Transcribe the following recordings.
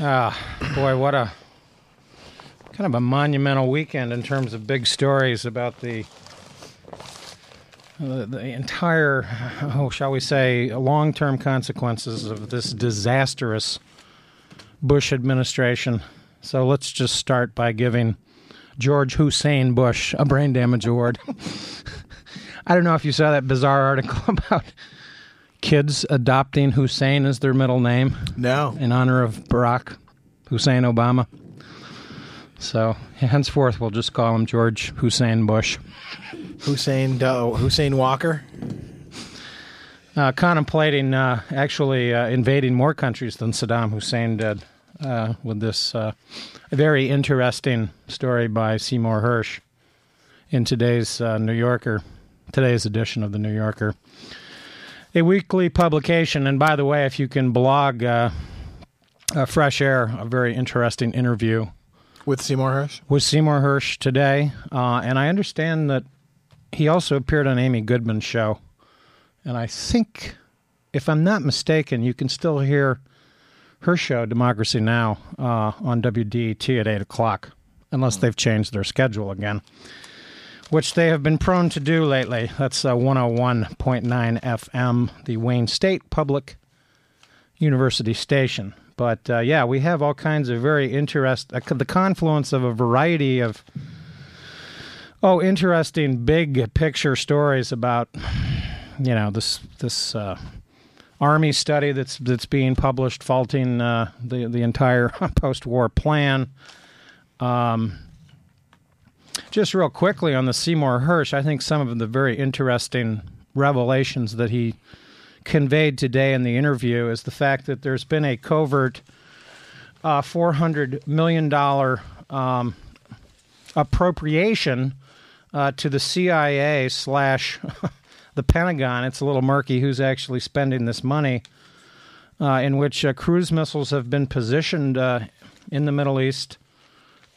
Ah, boy, what a kind of a monumental weekend in terms of big stories about the the, the entire, oh, shall we say, long-term consequences of this disastrous Bush administration. So let's just start by giving George Hussein Bush a brain damage award. I don't know if you saw that bizarre article about kids adopting Hussein as their middle name No. in honor of Barack Hussein Obama. So henceforth, we'll just call him George Hussein Bush. Hussein Do- Hussein Walker. Uh, contemplating uh, actually uh, invading more countries than Saddam Hussein did uh, with this uh, very interesting story by Seymour Hersh in today's uh, New Yorker, today's edition of the New Yorker. A weekly publication, and by the way, if you can blog uh, uh, Fresh Air, a very interesting interview With Seymour Hersh. with Seymour Hersh today, uh, and I understand that he also appeared on Amy Goodman's show. And I think, if I'm not mistaken, you can still hear her show, Democracy Now, uh, on WDET at 8 o'clock, unless they've changed their schedule again, which they have been prone to do lately. That's uh, 101.9 FM, the Wayne State Public University station. But uh, yeah, we have all kinds of very interest, uh, the confluence of a variety of oh, interesting big picture stories about you know this this uh, army study that's that's being published, faulting uh, the the entire post-war plan. Um, just real quickly on the Seymour Hersh, I think some of the very interesting revelations that he conveyed today in the interview is the fact that there's been a covert uh, $400 million um, appropriation uh, to the CIA slash the Pentagon. It's a little murky who's actually spending this money, uh, in which uh, cruise missiles have been positioned uh, in the Middle East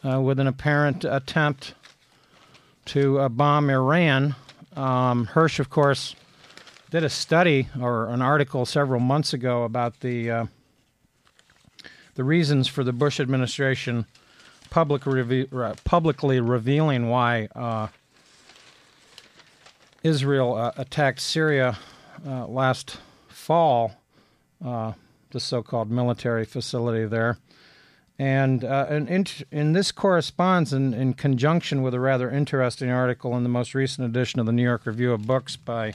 uh, with an apparent attempt to uh, bomb Iran. Um, Hersh, of course, did a study or an article several months ago about the uh, the reasons for the Bush administration public reve- uh, publicly revealing why uh, Israel uh, attacked Syria uh, last fall, the so-called military facility there. And, uh, and in, this corresponds in, in conjunction with a rather interesting article in the most recent edition of the New York Review of Books by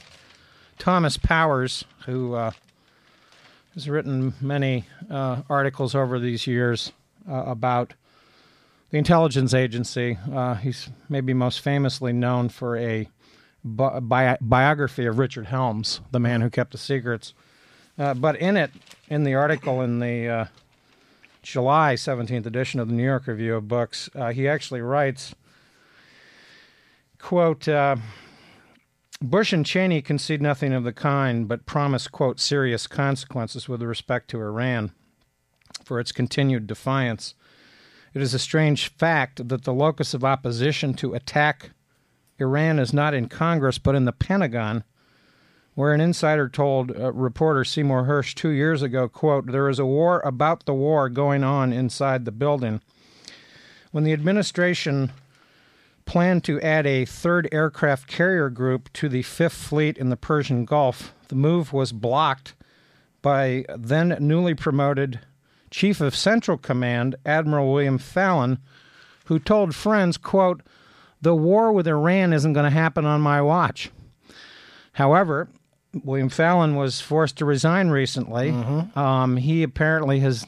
Thomas Powers, who uh, has written many uh, articles over these years uh, about the intelligence agency. Uh, he's maybe most famously known for a bi- bi- biography of Richard Helms, the man who kept the secrets. Uh, but in it, in the article in the July 17th edition of the New York Review of Books, uh, he actually writes, quote, uh, Bush and Cheney concede nothing of the kind, but promise, quote, serious consequences with respect to Iran for its continued defiance. It is a strange fact that the locus of opposition to attack Iran is not in Congress, but in the Pentagon, where an insider told uh, reporter Seymour Hersh two years ago, quote, there is a war about the war going on inside the building. When the administration planned to add a third aircraft carrier group to the Fifth Fleet in the Persian Gulf. The move was blocked by then newly promoted Chief of Central Command, Admiral William Fallon, who told friends, quote, the war with Iran isn't going to happen on my watch. However, William Fallon was forced to resign recently. Um, he apparently has,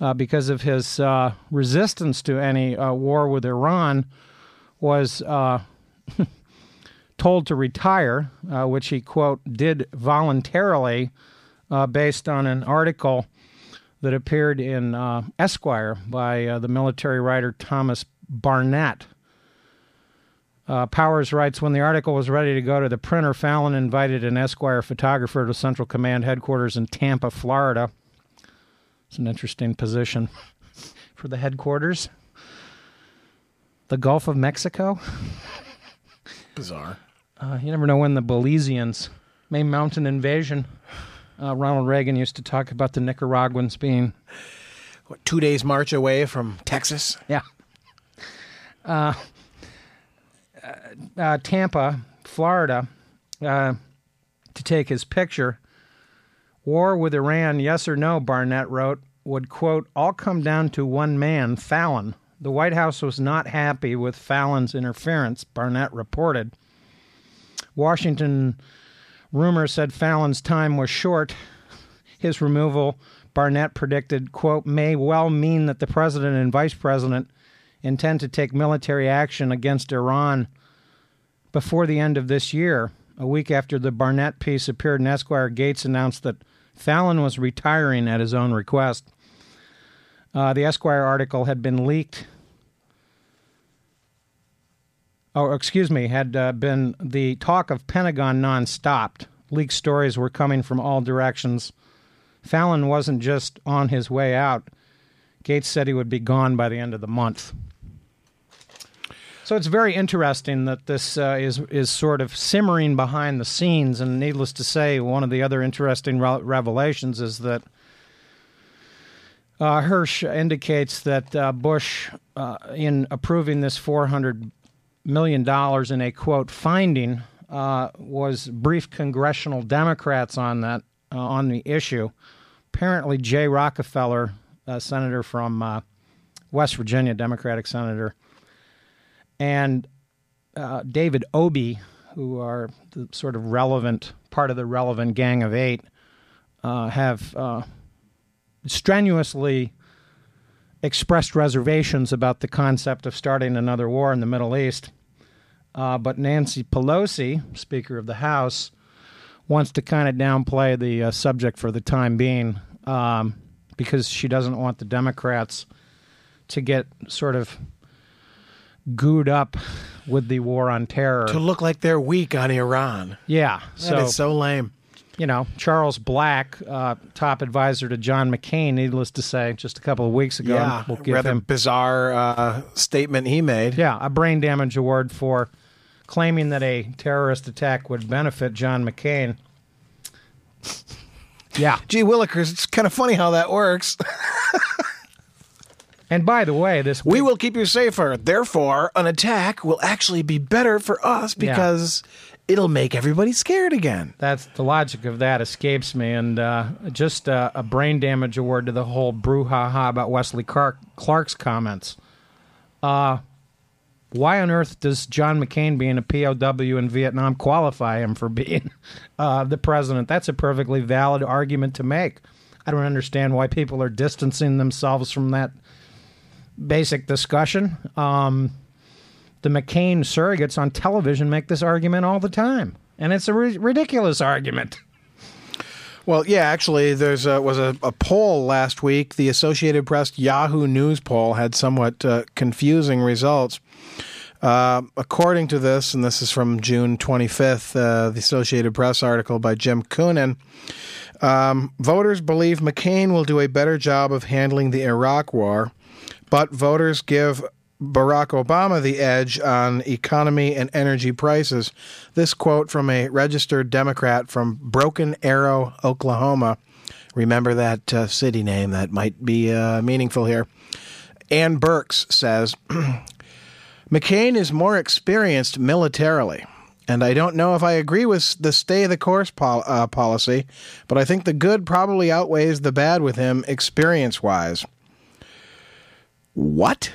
uh, because of his uh, resistance to any uh, war with Iran, was uh, told to retire, uh, which he, quote, did voluntarily uh, based on an article that appeared in uh, Esquire by uh, the military writer Thomas Barnett. Uh, Powers writes When the article was ready to go to the printer, Fallon invited an Esquire photographer to Central Command headquarters in Tampa, Florida. It's an interesting position for the headquarters. The Gulf of Mexico. Bizarre. Uh, you never know when the Belizeans may mount an invasion. Uh, Ronald Reagan used to talk about the Nicaraguans being what, two days march away from Texas. Yeah. Uh, uh, Tampa, Florida, uh, to take his picture. War with Iran, yes or no, Barnett wrote, would, quote, all come down to one man, Fallon. The White House was not happy with Fallon's interference, Barnett reported. Washington rumor said Fallon's time was short. His removal, Barnett predicted, quote, may well mean that the president and vice president intend to take military action against Iran before the end of this year. A week after the Barnett piece appeared in Esquire, Gates announced that Fallon was retiring at his own request. Uh, the Esquire article had been leaked. Oh, excuse me, had uh, been the talk of Pentagon non-stopped. Leaked stories were coming from all directions. Fallon wasn't just on his way out. Gates said he would be gone by the end of the month. So it's very interesting that this uh, is is sort of simmering behind the scenes, and needless to say, one of the other interesting re- revelations is that uh, Hersh indicates that uh, Bush, uh, in approving this four hundred million dollars in a quote finding, uh, was brief congressional Democrats on that uh, on the issue. Apparently, Jay Rockefeller, senator from West Virginia, Democratic senator and uh, David Obey, who are the sort of relevant part of the relevant gang of eight, uh, have uh, strenuously expressed reservations about the concept of starting another war in the Middle East. Uh, but Nancy Pelosi, Speaker of the House, wants to kind of downplay the uh, subject for the time being um, because she doesn't want the Democrats to get sort of gooed up with the war on terror. To look like they're weak on Iran. Yeah. That so, is so lame. you know, Charles Black, uh, top advisor to John McCain, needless to say, just a couple of weeks ago. Yeah, we'll give rather him, bizarre uh, statement he made. yeah, a brain damage award for claiming that a terrorist attack would benefit John McCain. Yeah. Gee willikers, it's kind of funny how that works. And by the way, this we will keep you safer. Therefore, an attack will actually be better for us Yeah. because it'll make everybody scared again. That's the logic of that escapes me, and uh, just uh, a brain damage award to the whole brouhaha about Wesley Clark, Clark's comments. Uh, why on earth does John McCain being a POW in Vietnam qualify him for being uh, the president? That's a perfectly valid argument to make. I don't understand why people are distancing themselves from that basic discussion. Um, the McCain surrogates on television make this argument all the time, and it's a ri- ridiculous argument. Well, yeah, actually, there's a, was a, a poll last week. The Associated Press Yahoo News poll had somewhat uh, confusing results. Uh, according to this, and this is from June 25th, uh, the Associated Press article by Jim Coonan, um, voters believe McCain will do a better job of handling the Iraq War, but voters give Barack Obama the edge on economy and energy prices. This quote from a registered Democrat from Broken Arrow, Oklahoma. Remember that uh, city name, that might be uh, meaningful here. Ann Burks says McCain is more experienced militarily. And I don't know if I agree with the stay the course pol- uh, policy, but I think the good probably outweighs the bad with him experience wise. What?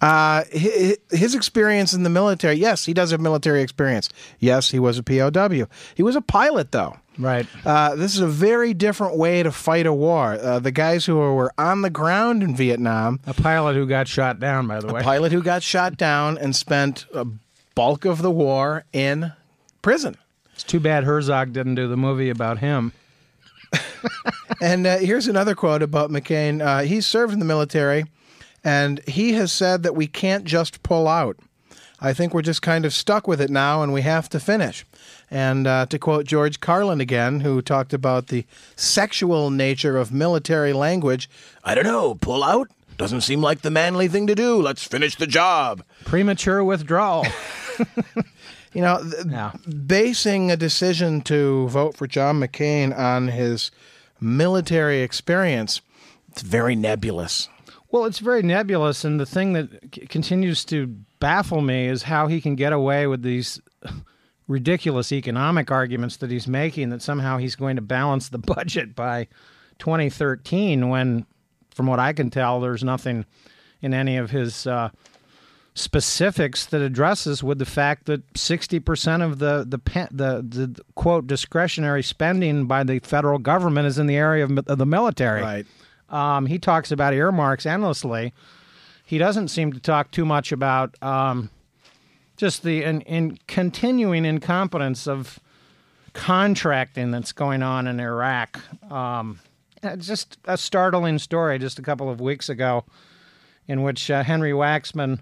Uh, hi- his experience in the military, yes, he does have military experience. Yes, he was a POW. He was a pilot, though. Right. Uh, this is a very different way to fight a war. Uh, the guys who were on the ground in Vietnam, A pilot who got shot down, by the way. A pilot who got shot down and spent a bulk of the war in prison. It's too bad Herzog didn't do the movie about him. And uh, here's another quote about McCain. Uh, he served in the military, and he has said that we can't just pull out. I think we're just kind of stuck with it now, and we have to finish. And uh, to quote George Carlin again, who talked about the sexual nature of military language, I don't know, pull out? Doesn't seem like the manly thing to do. Let's finish the job. Premature withdrawal. You know, th- basing a decision to vote for John McCain on his military experience it's very nebulous. Well, it's very nebulous, and the thing that c- continues to baffle me is how he can get away with these ridiculous economic arguments that he's making that somehow he's going to balance the budget by 2013 when, from what I can tell, there's nothing in any of his uh, specifics that addresses with the fact that 60% of the the, the the quote discretionary spending by the federal government is in the area of, of the military. Right. Um, he talks about earmarks endlessly. He doesn't seem to talk too much about um, just the in, in continuing incompetence of contracting that's going on in Iraq. Um, just a startling story just a couple of weeks ago in which uh, Henry Waxman,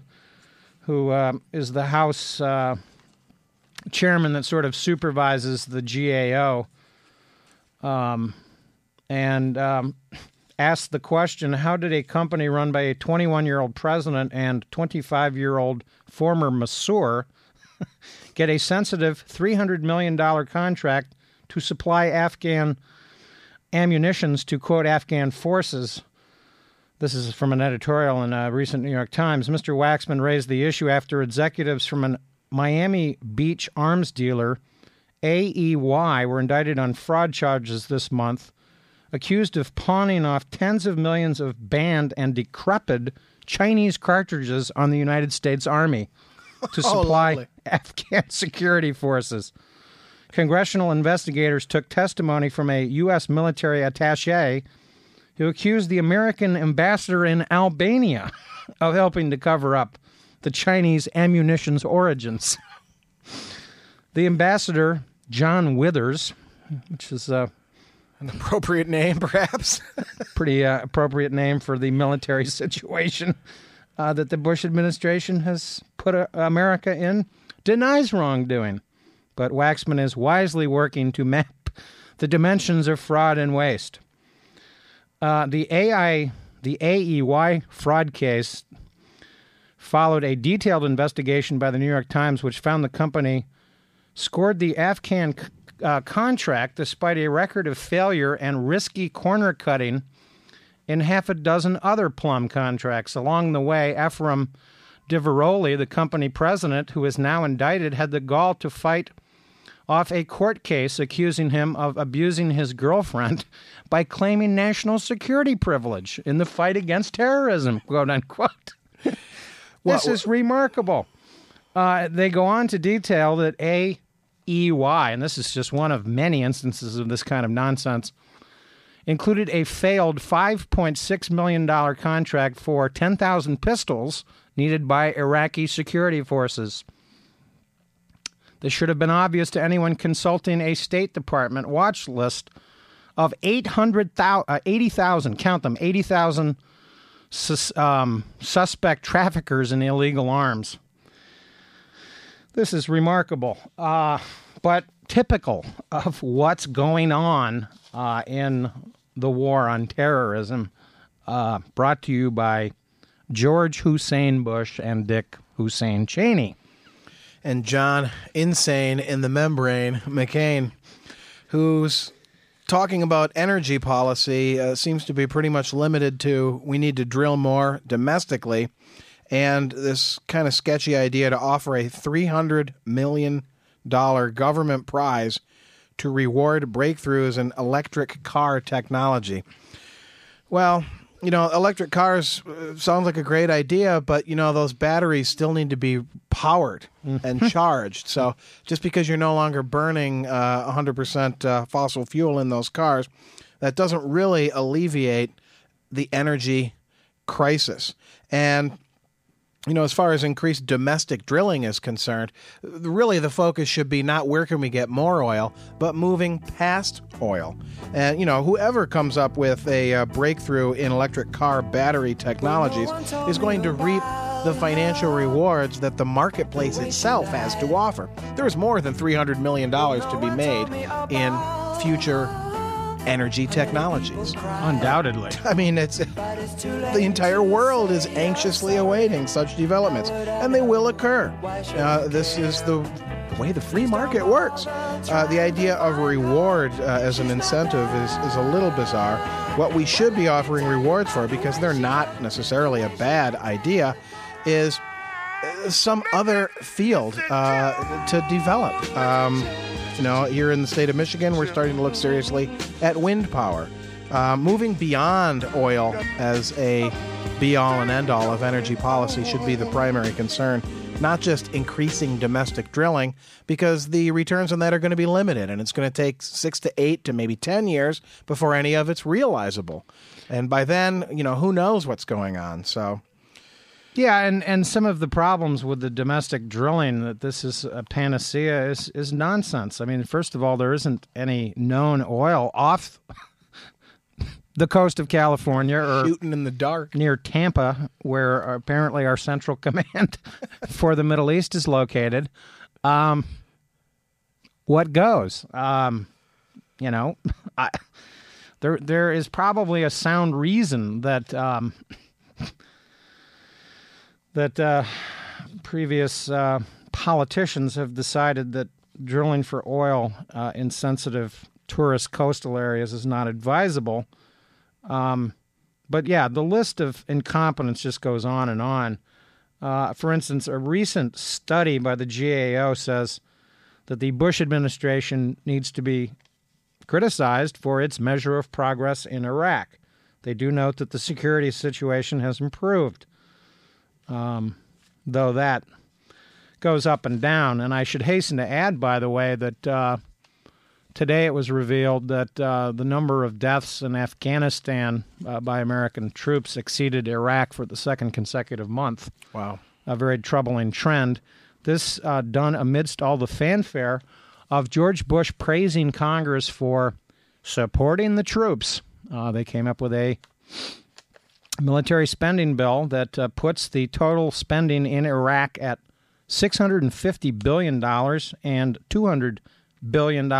who uh, is the House uh, chairman that sort of supervises the GAO, um, and um, asked the question How did a company run by a 21 year old president and 25 year old former masseur get a sensitive $300 million contract to supply Afghan ammunitions to, quote, Afghan forces? This is from an editorial in a recent New York Times. Mr. Waxman raised the issue after executives from a Miami Beach arms dealer, AEY, were indicted on fraud charges this month accused of pawning off tens of millions of banned and decrepit Chinese cartridges on the United States Army to Oh, supply lovely. Afghan security forces. Congressional investigators took testimony from a U.S. military attache who accused the American ambassador in Albania of helping to cover up the Chinese ammunition's origins. the ambassador, John Withers, which is uh, An appropriate name, perhaps. pretty uh, appropriate name for the military situation uh, that the Bush administration has put uh, America in, denies wrongdoing. But Waxman is wisely working to map the dimensions of fraud and waste. Uh, the AI, the AEY fraud case followed a detailed investigation by the New York Times, which found the company scored the Afghan uh, contract despite a record of failure and risky corner cutting in half a dozen other plum contracts. Along the way, Ephraim Diveroli, the company president, who is now indicted, had the gall to fight off a court case accusing him of abusing his girlfriend by claiming national security privilege in the fight against terrorism, quote unquote. this Well- is remarkable. Uh, they go on to detail that AEY, and this is just one of many instances of this kind of nonsense, included a failed $5.6 million contract for 10,000 pistols needed by Iraqi security forces. This should have been obvious to anyone consulting a State Department watch list of 800,000, uh, 80,000, count them, 80,000 sus, um, suspect traffickers in illegal arms. This is remarkable, uh, but typical of what's going on uh, in the war on terrorism, uh, brought to you by George Hussein Bush and Dick Hussein Cheney. and John Insane in the Membrane McCain, who's talking about energy policy, uh, seems to be pretty much limited to we need to drill more domestically, and this kind of sketchy idea to offer a $300 million government prize to reward breakthroughs in electric car technology. Well, you know, electric cars uh, sounds like a great idea, but you know those batteries still need to be powered and charged. So just because you're no longer burning uh, 100% uh, fossil fuel in those cars, that doesn't really alleviate the energy crisis. And you know, as far as increased domestic drilling is concerned, really the focus should be not where can we get more oil, but moving past oil. And, you know, whoever comes up with a uh, breakthrough in electric car battery technologies is going to reap the financial rewards that the marketplace itself has to offer. There is more than $300 million to be made in future energy technologies. Undoubtedly. I mean, it's the entire world is anxiously awaiting such developments, and they will occur. Uh, this is the way the free market works. Uh, the idea of reward uh, as an incentive is, is a little bizarre, what we should be offering rewards for, because they're not necessarily a bad idea, is some other field uh, to develop. Um, you know, here in the state of Michigan, we're starting to look seriously at wind power. Uh, moving beyond oil as a be all and end all of energy policy should be the primary concern, not just increasing domestic drilling, because the returns on that are going to be limited and it's going to take six to eight to maybe 10 years before any of it's realizable. And by then, you know, who knows what's going on. So. Yeah, and, and some of the problems with the domestic drilling that this is a panacea is, is nonsense. I mean, first of all, there isn't any known oil off the coast of California or shooting in the dark near Tampa, where apparently our central command for the Middle East is located. Um, what goes? Um, you know, I, there there is probably a sound reason that um, that uh, previous uh, politicians have decided that drilling for oil uh, in sensitive tourist coastal areas is not advisable um, but yeah, the list of incompetence just goes on and on. Uh, for instance, a recent study by the GAO says that the Bush administration needs to be criticized for its measure of progress in Iraq. They do note that the security situation has improved, um, though that goes up and down. And I should hasten to add, by the way, that uh, Today it was revealed that uh, the number of deaths in Afghanistan uh, by American troops exceeded Iraq for the second consecutive month. Wow. A very troubling trend. This uh, done amidst all the fanfare of George Bush praising Congress for supporting the troops. Uh, they came up with a military spending bill that uh, puts the total spending in Iraq at $650 billion and $200 billion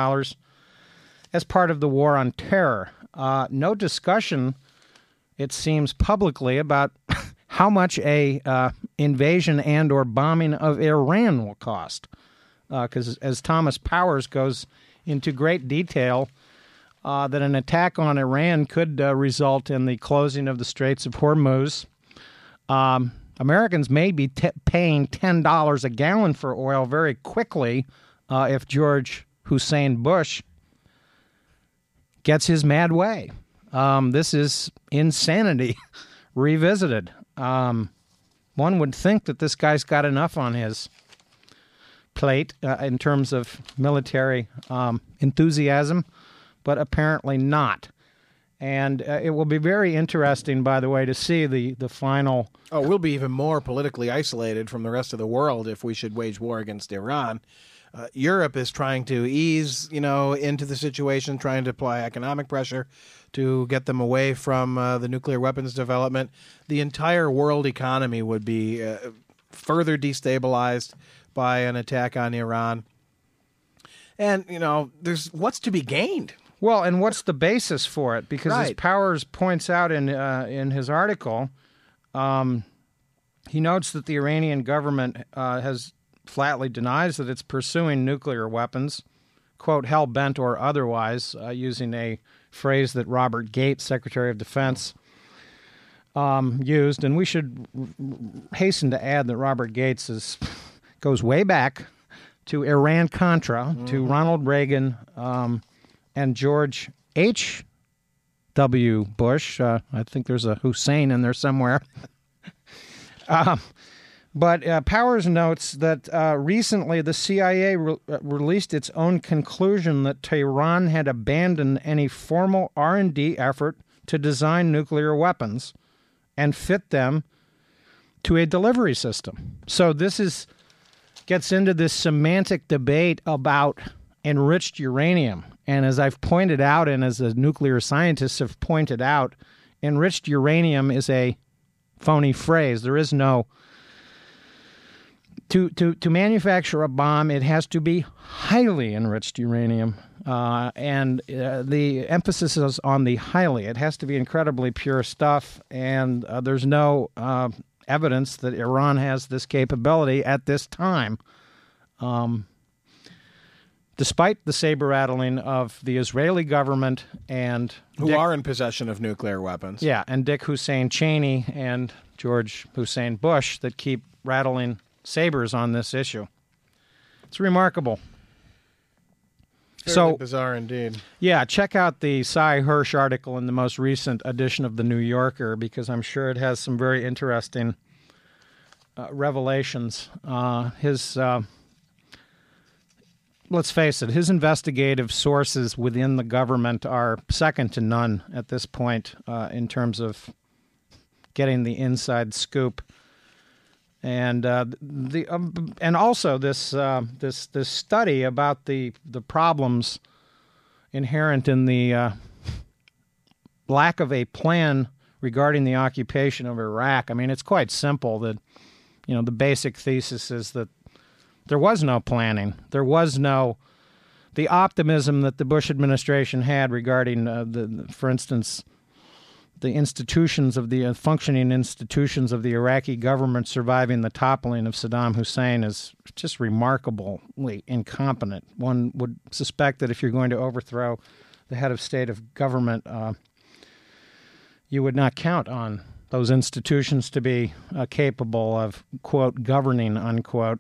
as part of the war on terror. Uh, no discussion, it seems publicly, about how much a uh, invasion and or bombing of Iran will cost. Because uh, as Thomas Powers goes into great detail, uh, that an attack on Iran could uh, result in the closing of the Straits of Hormuz. Um, Americans may be t- paying ten dollars a gallon for oil very quickly uh, if George Hussein Bush gets his mad way. Um, this is insanity revisited. Um, one would think that this guy's got enough on his plate uh, in terms of military um, enthusiasm, but apparently not. And uh, it will be very interesting, by the way, to see the, the final. Oh, we'll be even more politically isolated from the rest of the world if we should wage war against Iran uh, Europe is trying to ease, you know, into the situation, trying to apply economic pressure to get them away from uh, the nuclear weapons development. The entire world economy would be uh, further destabilized by an attack on Iran. And you know, there's what's to be gained. Well, and what's the basis for it? Because right. as Powers points out in uh, in his article, um, he notes that the Iranian government uh, has flatly denies that it's pursuing nuclear weapons, quote, hell bent or otherwise, uh, using a phrase that Robert Gates, Secretary of Defense, um, used. And we should hasten to add that Robert Gates is, goes way back to Iran Contra, mm-hmm. to Ronald Reagan um, and George H. W. Bush. Uh, I think there's a Hussein in there somewhere. um, but uh, Powers notes that uh, recently the CIA re- uh, released its own conclusion that Tehran had abandoned any formal R&D effort to design nuclear weapons and fit them to a delivery system. So this is gets into this semantic debate about enriched uranium. And as I've pointed out and as the nuclear scientists have pointed out, enriched uranium is a phony phrase. There is no to, to, to manufacture a bomb, it has to be highly enriched uranium. Uh, and uh, the emphasis is on the highly. It has to be incredibly pure stuff, and uh, there's no uh, evidence that Iran has this capability at this time. Um, despite the saber rattling of the Israeli government and Who Dick- are in possession of nuclear weapons. yeah, and Dick Hussein Cheney and George Hussein Bush that keep rattling sabers on this issue. It's remarkable. Fairly so bizarre indeed. yeah, check out the Sy Hersh article in the most recent edition of the New Yorker because I'm sure it has some very interesting uh, revelations. Uh, his, uh, let's face it, his investigative sources within the government are second to none at this point uh, in terms of getting the inside scoop. And uh, the um, and also this uh, this this study about the the problems inherent in the uh, lack of a plan regarding the occupation of Iraq. I mean, it's quite simple that, you know, the basic thesis is that there was no planning. There was no the optimism that the Bush administration had regarding uh, the, for instance, the institutions of the uh, functioning institutions of the Iraqi government surviving the toppling of Saddam Hussein is just remarkably incompetent. One would suspect that if you're going to overthrow the head of state of government, uh, you would not count on those institutions to be uh, capable of quote governing unquote.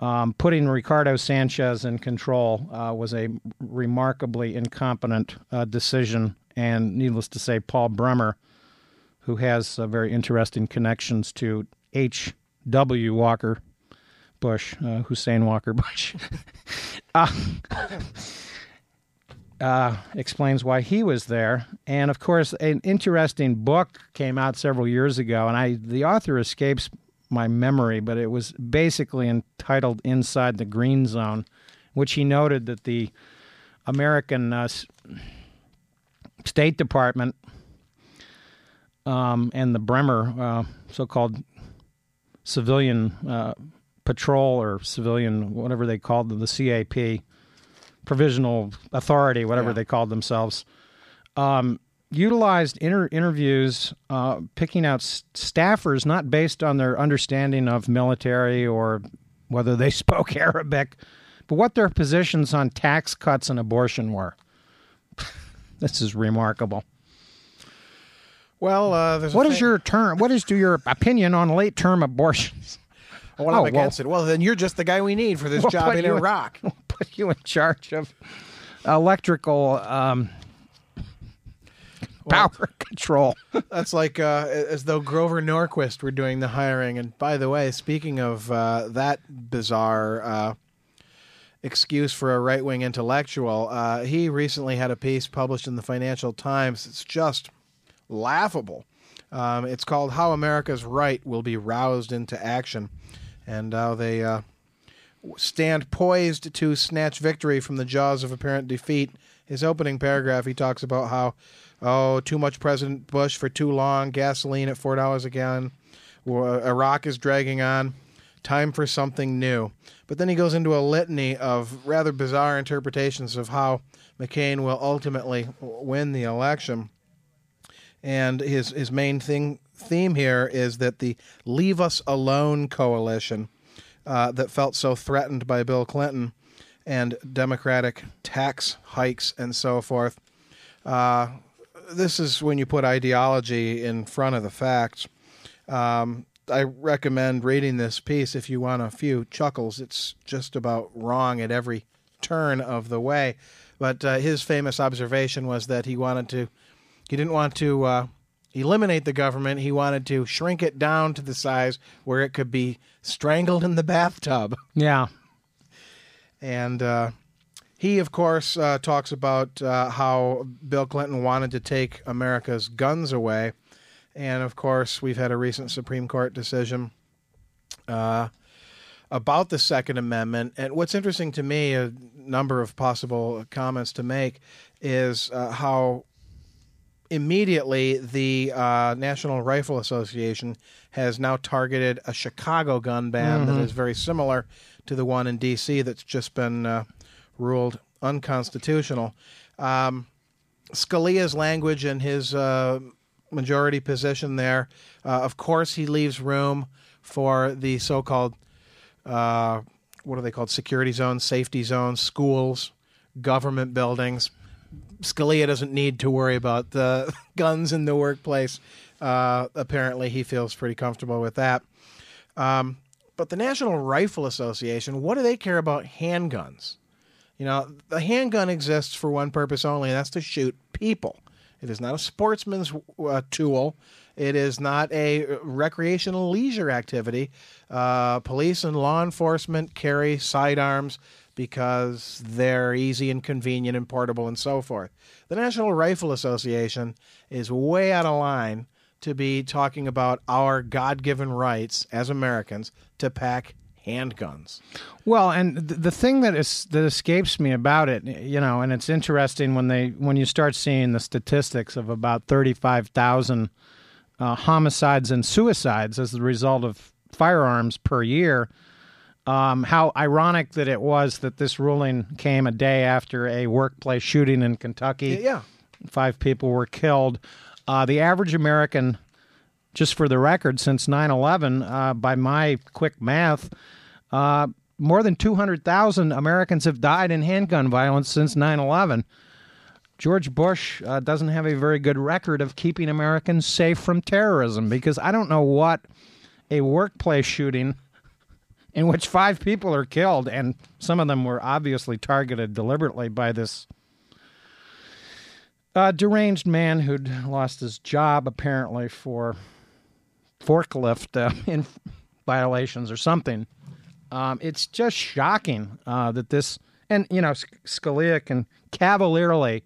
Um, putting Ricardo Sanchez in control uh, was a remarkably incompetent uh, decision, and needless to say, Paul Bremer, who has uh, very interesting connections to H. W. Walker Bush, uh, Hussein Walker Bush, uh, uh, explains why he was there. And of course, an interesting book came out several years ago, and I the author escapes my memory, but it was basically entitled "Inside the Green Zone," which he noted that the American uh, State Department um, and the Bremer, uh, so-called civilian uh, patrol or civilian whatever they called them, the CAP, provisional authority, whatever Yeah. they called themselves, um, utilized inter- interviews, uh, picking out s- staffers not based on their understanding of military or whether they spoke Arabic, but what their positions on tax cuts and abortion were. this is remarkable. Well, uh, What is your term? What is your opinion on late term abortions? Well, I'm Oh, well- against it. Well, then you're just the guy we need for this We'll job in you in- Iraq. We'll put you in charge of electrical um, power control. That's like uh, as though Grover Norquist were doing the hiring. And by the way, speaking of uh, that bizarre uh, excuse for a right wing intellectual, uh, he recently had a piece published in the Financial Times. It's just laughable. Um, it's called "How America's Right Will Be Roused into Action," and how they uh, stand poised to snatch victory from the jaws of apparent defeat. His opening paragraph, he talks about how, oh, too much President Bush for too long, gasoline at four dollars a gallon, Iraq is dragging on, time for something new. But then he goes into a litany of rather bizarre interpretations of how McCain will ultimately win the election. And his his main thing theme here is that the "Leave Us Alone" coalition uh, that felt so threatened by Bill Clinton and Democratic tax hikes and so forth. Uh, this is when you put ideology in front of the facts. Um, I recommend reading this piece if you want a few chuckles. It's just about wrong at every turn of the way. But uh, his famous observation was that he wanted to, he didn't want to uh, eliminate the government. He wanted to shrink it down to the size where it could be strangled in the bathtub. Yeah. And uh, he, of course, uh, talks about uh, how Bill Clinton wanted to take America's guns away. And of course, we've had a recent Supreme Court decision uh, about the Second Amendment. And what's interesting to me, a number of possible comments to make, is uh, how immediately the uh, National Rifle Association has now targeted a Chicago gun ban that is very similar to the one in D.C. that's just been uh, ruled unconstitutional. Um, Scalia's language and his uh, majority position there, uh, of course, he leaves room for the so-called uh, what are they called? Security zones, safety zones, schools, government buildings. Scalia doesn't need to worry about the guns in the workplace. Uh, apparently, he feels pretty comfortable with that. Um, but the National Rifle Association, what do they care about handguns? You know, the handgun exists for one purpose only, and that's to shoot people. It is not a sportsman's uh, tool. It is not a recreational leisure activity. Uh, police and law enforcement carry sidearms because they're easy and convenient and portable and so forth. The National Rifle Association is way out of line to be talking about our God given rights as Americans to pack handguns. Well, and the thing that is that escapes me about it, you know, and it's interesting when they when you start seeing the statistics of about thirty five thousand uh, homicides and suicides as the result of firearms per year. Um, how ironic that it was that this ruling came a day after a workplace shooting in Kentucky. Yeah. Five people were killed. Uh, the average American, just for the record, since 9 11, uh, by my quick math, uh, more than 200,000 Americans have died in handgun violence since 9 11. George Bush uh, doesn't have a very good record of keeping Americans safe from terrorism because I don't know what a workplace shooting in which five people are killed, and some of them were obviously targeted deliberately by this uh, deranged man who'd lost his job apparently for forklift uh, in violations or something. Um, it's just shocking uh, that this, and you know, Scalia can cavalierly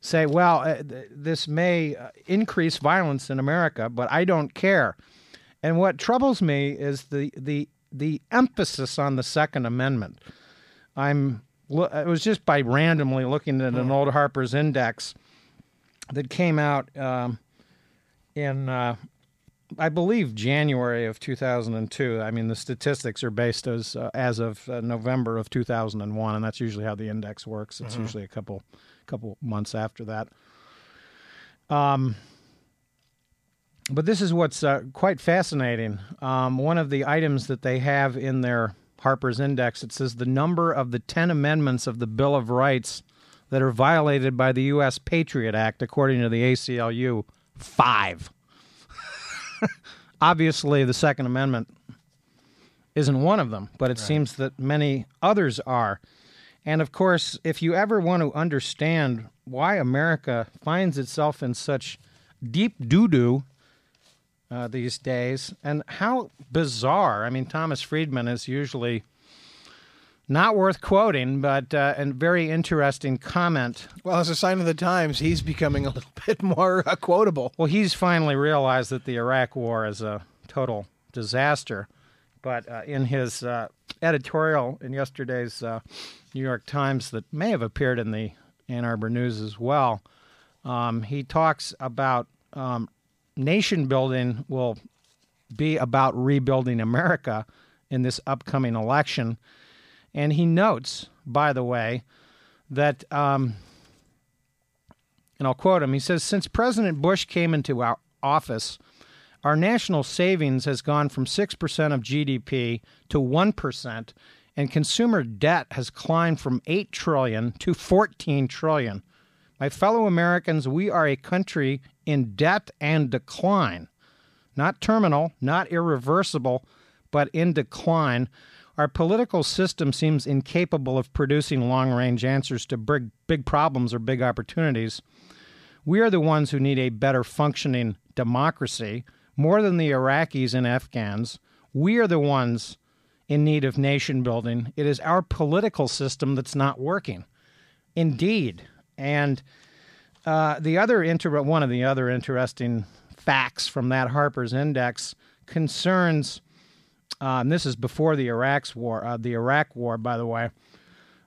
say, well, uh, th- this may uh, increase violence in America, but I don't care. And what troubles me is the the the emphasis on the Second Amendment. I'm it was just by randomly looking at an old Harper's Index that came out um, in uh, I believe January of 2002. I mean, the statistics are based as uh, as of uh, November of 2001, and that's usually how the index works. It's usually a couple couple months after that. Um, but this is what's uh, quite fascinating. Um, one of the items that they have in their Harper's Index it says the number of the ten amendments of the Bill of Rights that are violated by the U.S. Patriot Act, according to the ACLU, five. Obviously, the Second Amendment isn't one of them, but it right. seems that many others are. And of course, if you ever want to understand why America finds itself in such deep doo doo uh, these days, and how bizarre. I mean, Thomas Friedman is usually not worth quoting, but uh, a very interesting comment. Well, as a sign of the times, he's becoming a little bit more uh, quotable. Well, he's finally realized that the Iraq War is a total disaster. But uh, in his uh, editorial in yesterday's uh, New York Times, that may have appeared in the Ann Arbor News as well, um, he talks about um, nation building will be about rebuilding America in this upcoming election. And he notes, by the way, that, um, and I'll quote him, he says, Since President Bush came into our office, our national savings has gone from 6% of GDP to 1%, and consumer debt has climbed from 8 trillion to 14 trillion. My fellow Americans, we are a country in debt and decline. Not terminal, not irreversible, but in decline. Our political system seems incapable of producing long range answers to big, big problems or big opportunities. We are the ones who need a better functioning democracy. More than the Iraqis and Afghans, we are the ones in need of nation building. It is our political system that's not working. Indeed, and uh, the other inter- one of the other interesting facts from that Harper's Index concerns, uh, and this is before the Iraq's war, uh, the Iraq War, by the way,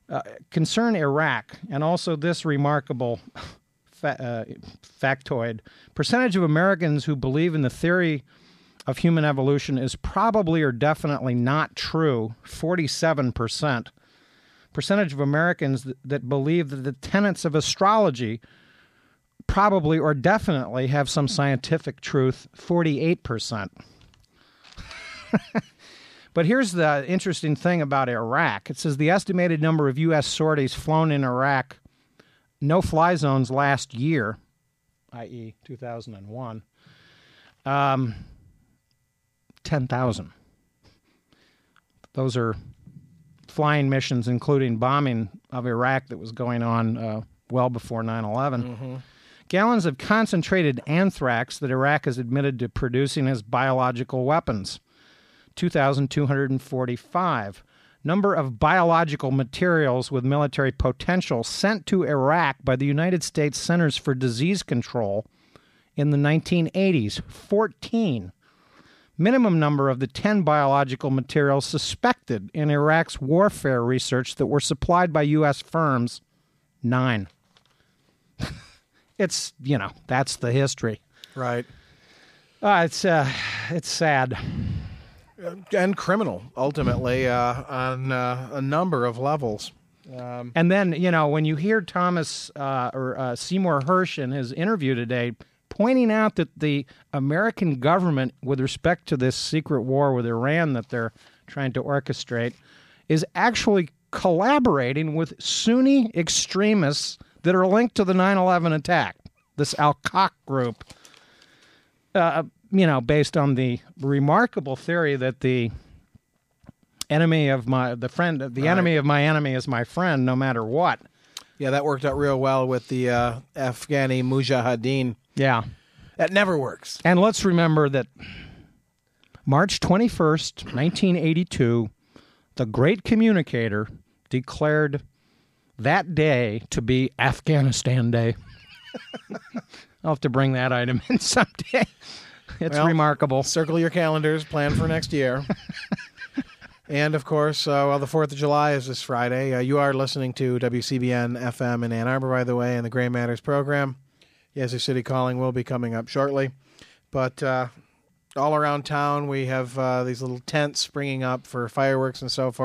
uh, concern Iraq, and also this remarkable fa- uh, factoid: percentage of Americans who believe in the theory of human evolution is probably or definitely not true. Forty-seven percent percentage of Americans that, that believe that the tenets of astrology probably or definitely have some scientific truth 48%. But here's the interesting thing about Iraq. It says the estimated number of U.S. sorties flown in Iraq, no fly zones last year, i.e., 2001, um, 10,000. Those are flying missions, including bombing of Iraq that was going on uh, well before 9 11. Gallons of concentrated anthrax that Iraq has admitted to producing as biological weapons. 2,245. Number of biological materials with military potential sent to Iraq by the United States Centers for Disease Control in the 1980s 14. Minimum number of the 10 biological materials suspected in Iraq's warfare research that were supplied by U.S. firms 9. it's, you know, that's the history. Right. Uh, it's, uh, it's sad. And criminal, ultimately, uh, on uh, a number of levels. Um, And then, you know, when you hear Thomas uh, or uh, Seymour Hersh in his interview today pointing out that the American government, with respect to this secret war with Iran that they're trying to orchestrate, is actually collaborating with Sunni extremists that are linked to the 9 11 attack, this Al Qaeda group. Uh, you know, based on the remarkable theory that the enemy of my the friend the enemy of my enemy is my friend no matter what. Yeah, that worked out real well with the uh, Afghani Mujahideen. yeah. That never works. and let's remember that march 21st 1982 the great communicator declared that day to be afghanistan day. I'll have to bring that item in someday it's Well, remarkable Circle your calendars, plan for next year. and of course, uh, well, the 4th of July is this Friday. Uh, you are listening to WCBN FM in Ann Arbor, by the way, and the Gray Matters program. Yazoo City Calling will be coming up shortly. But uh, all around town, we have uh, these little tents springing up for fireworks and so forth.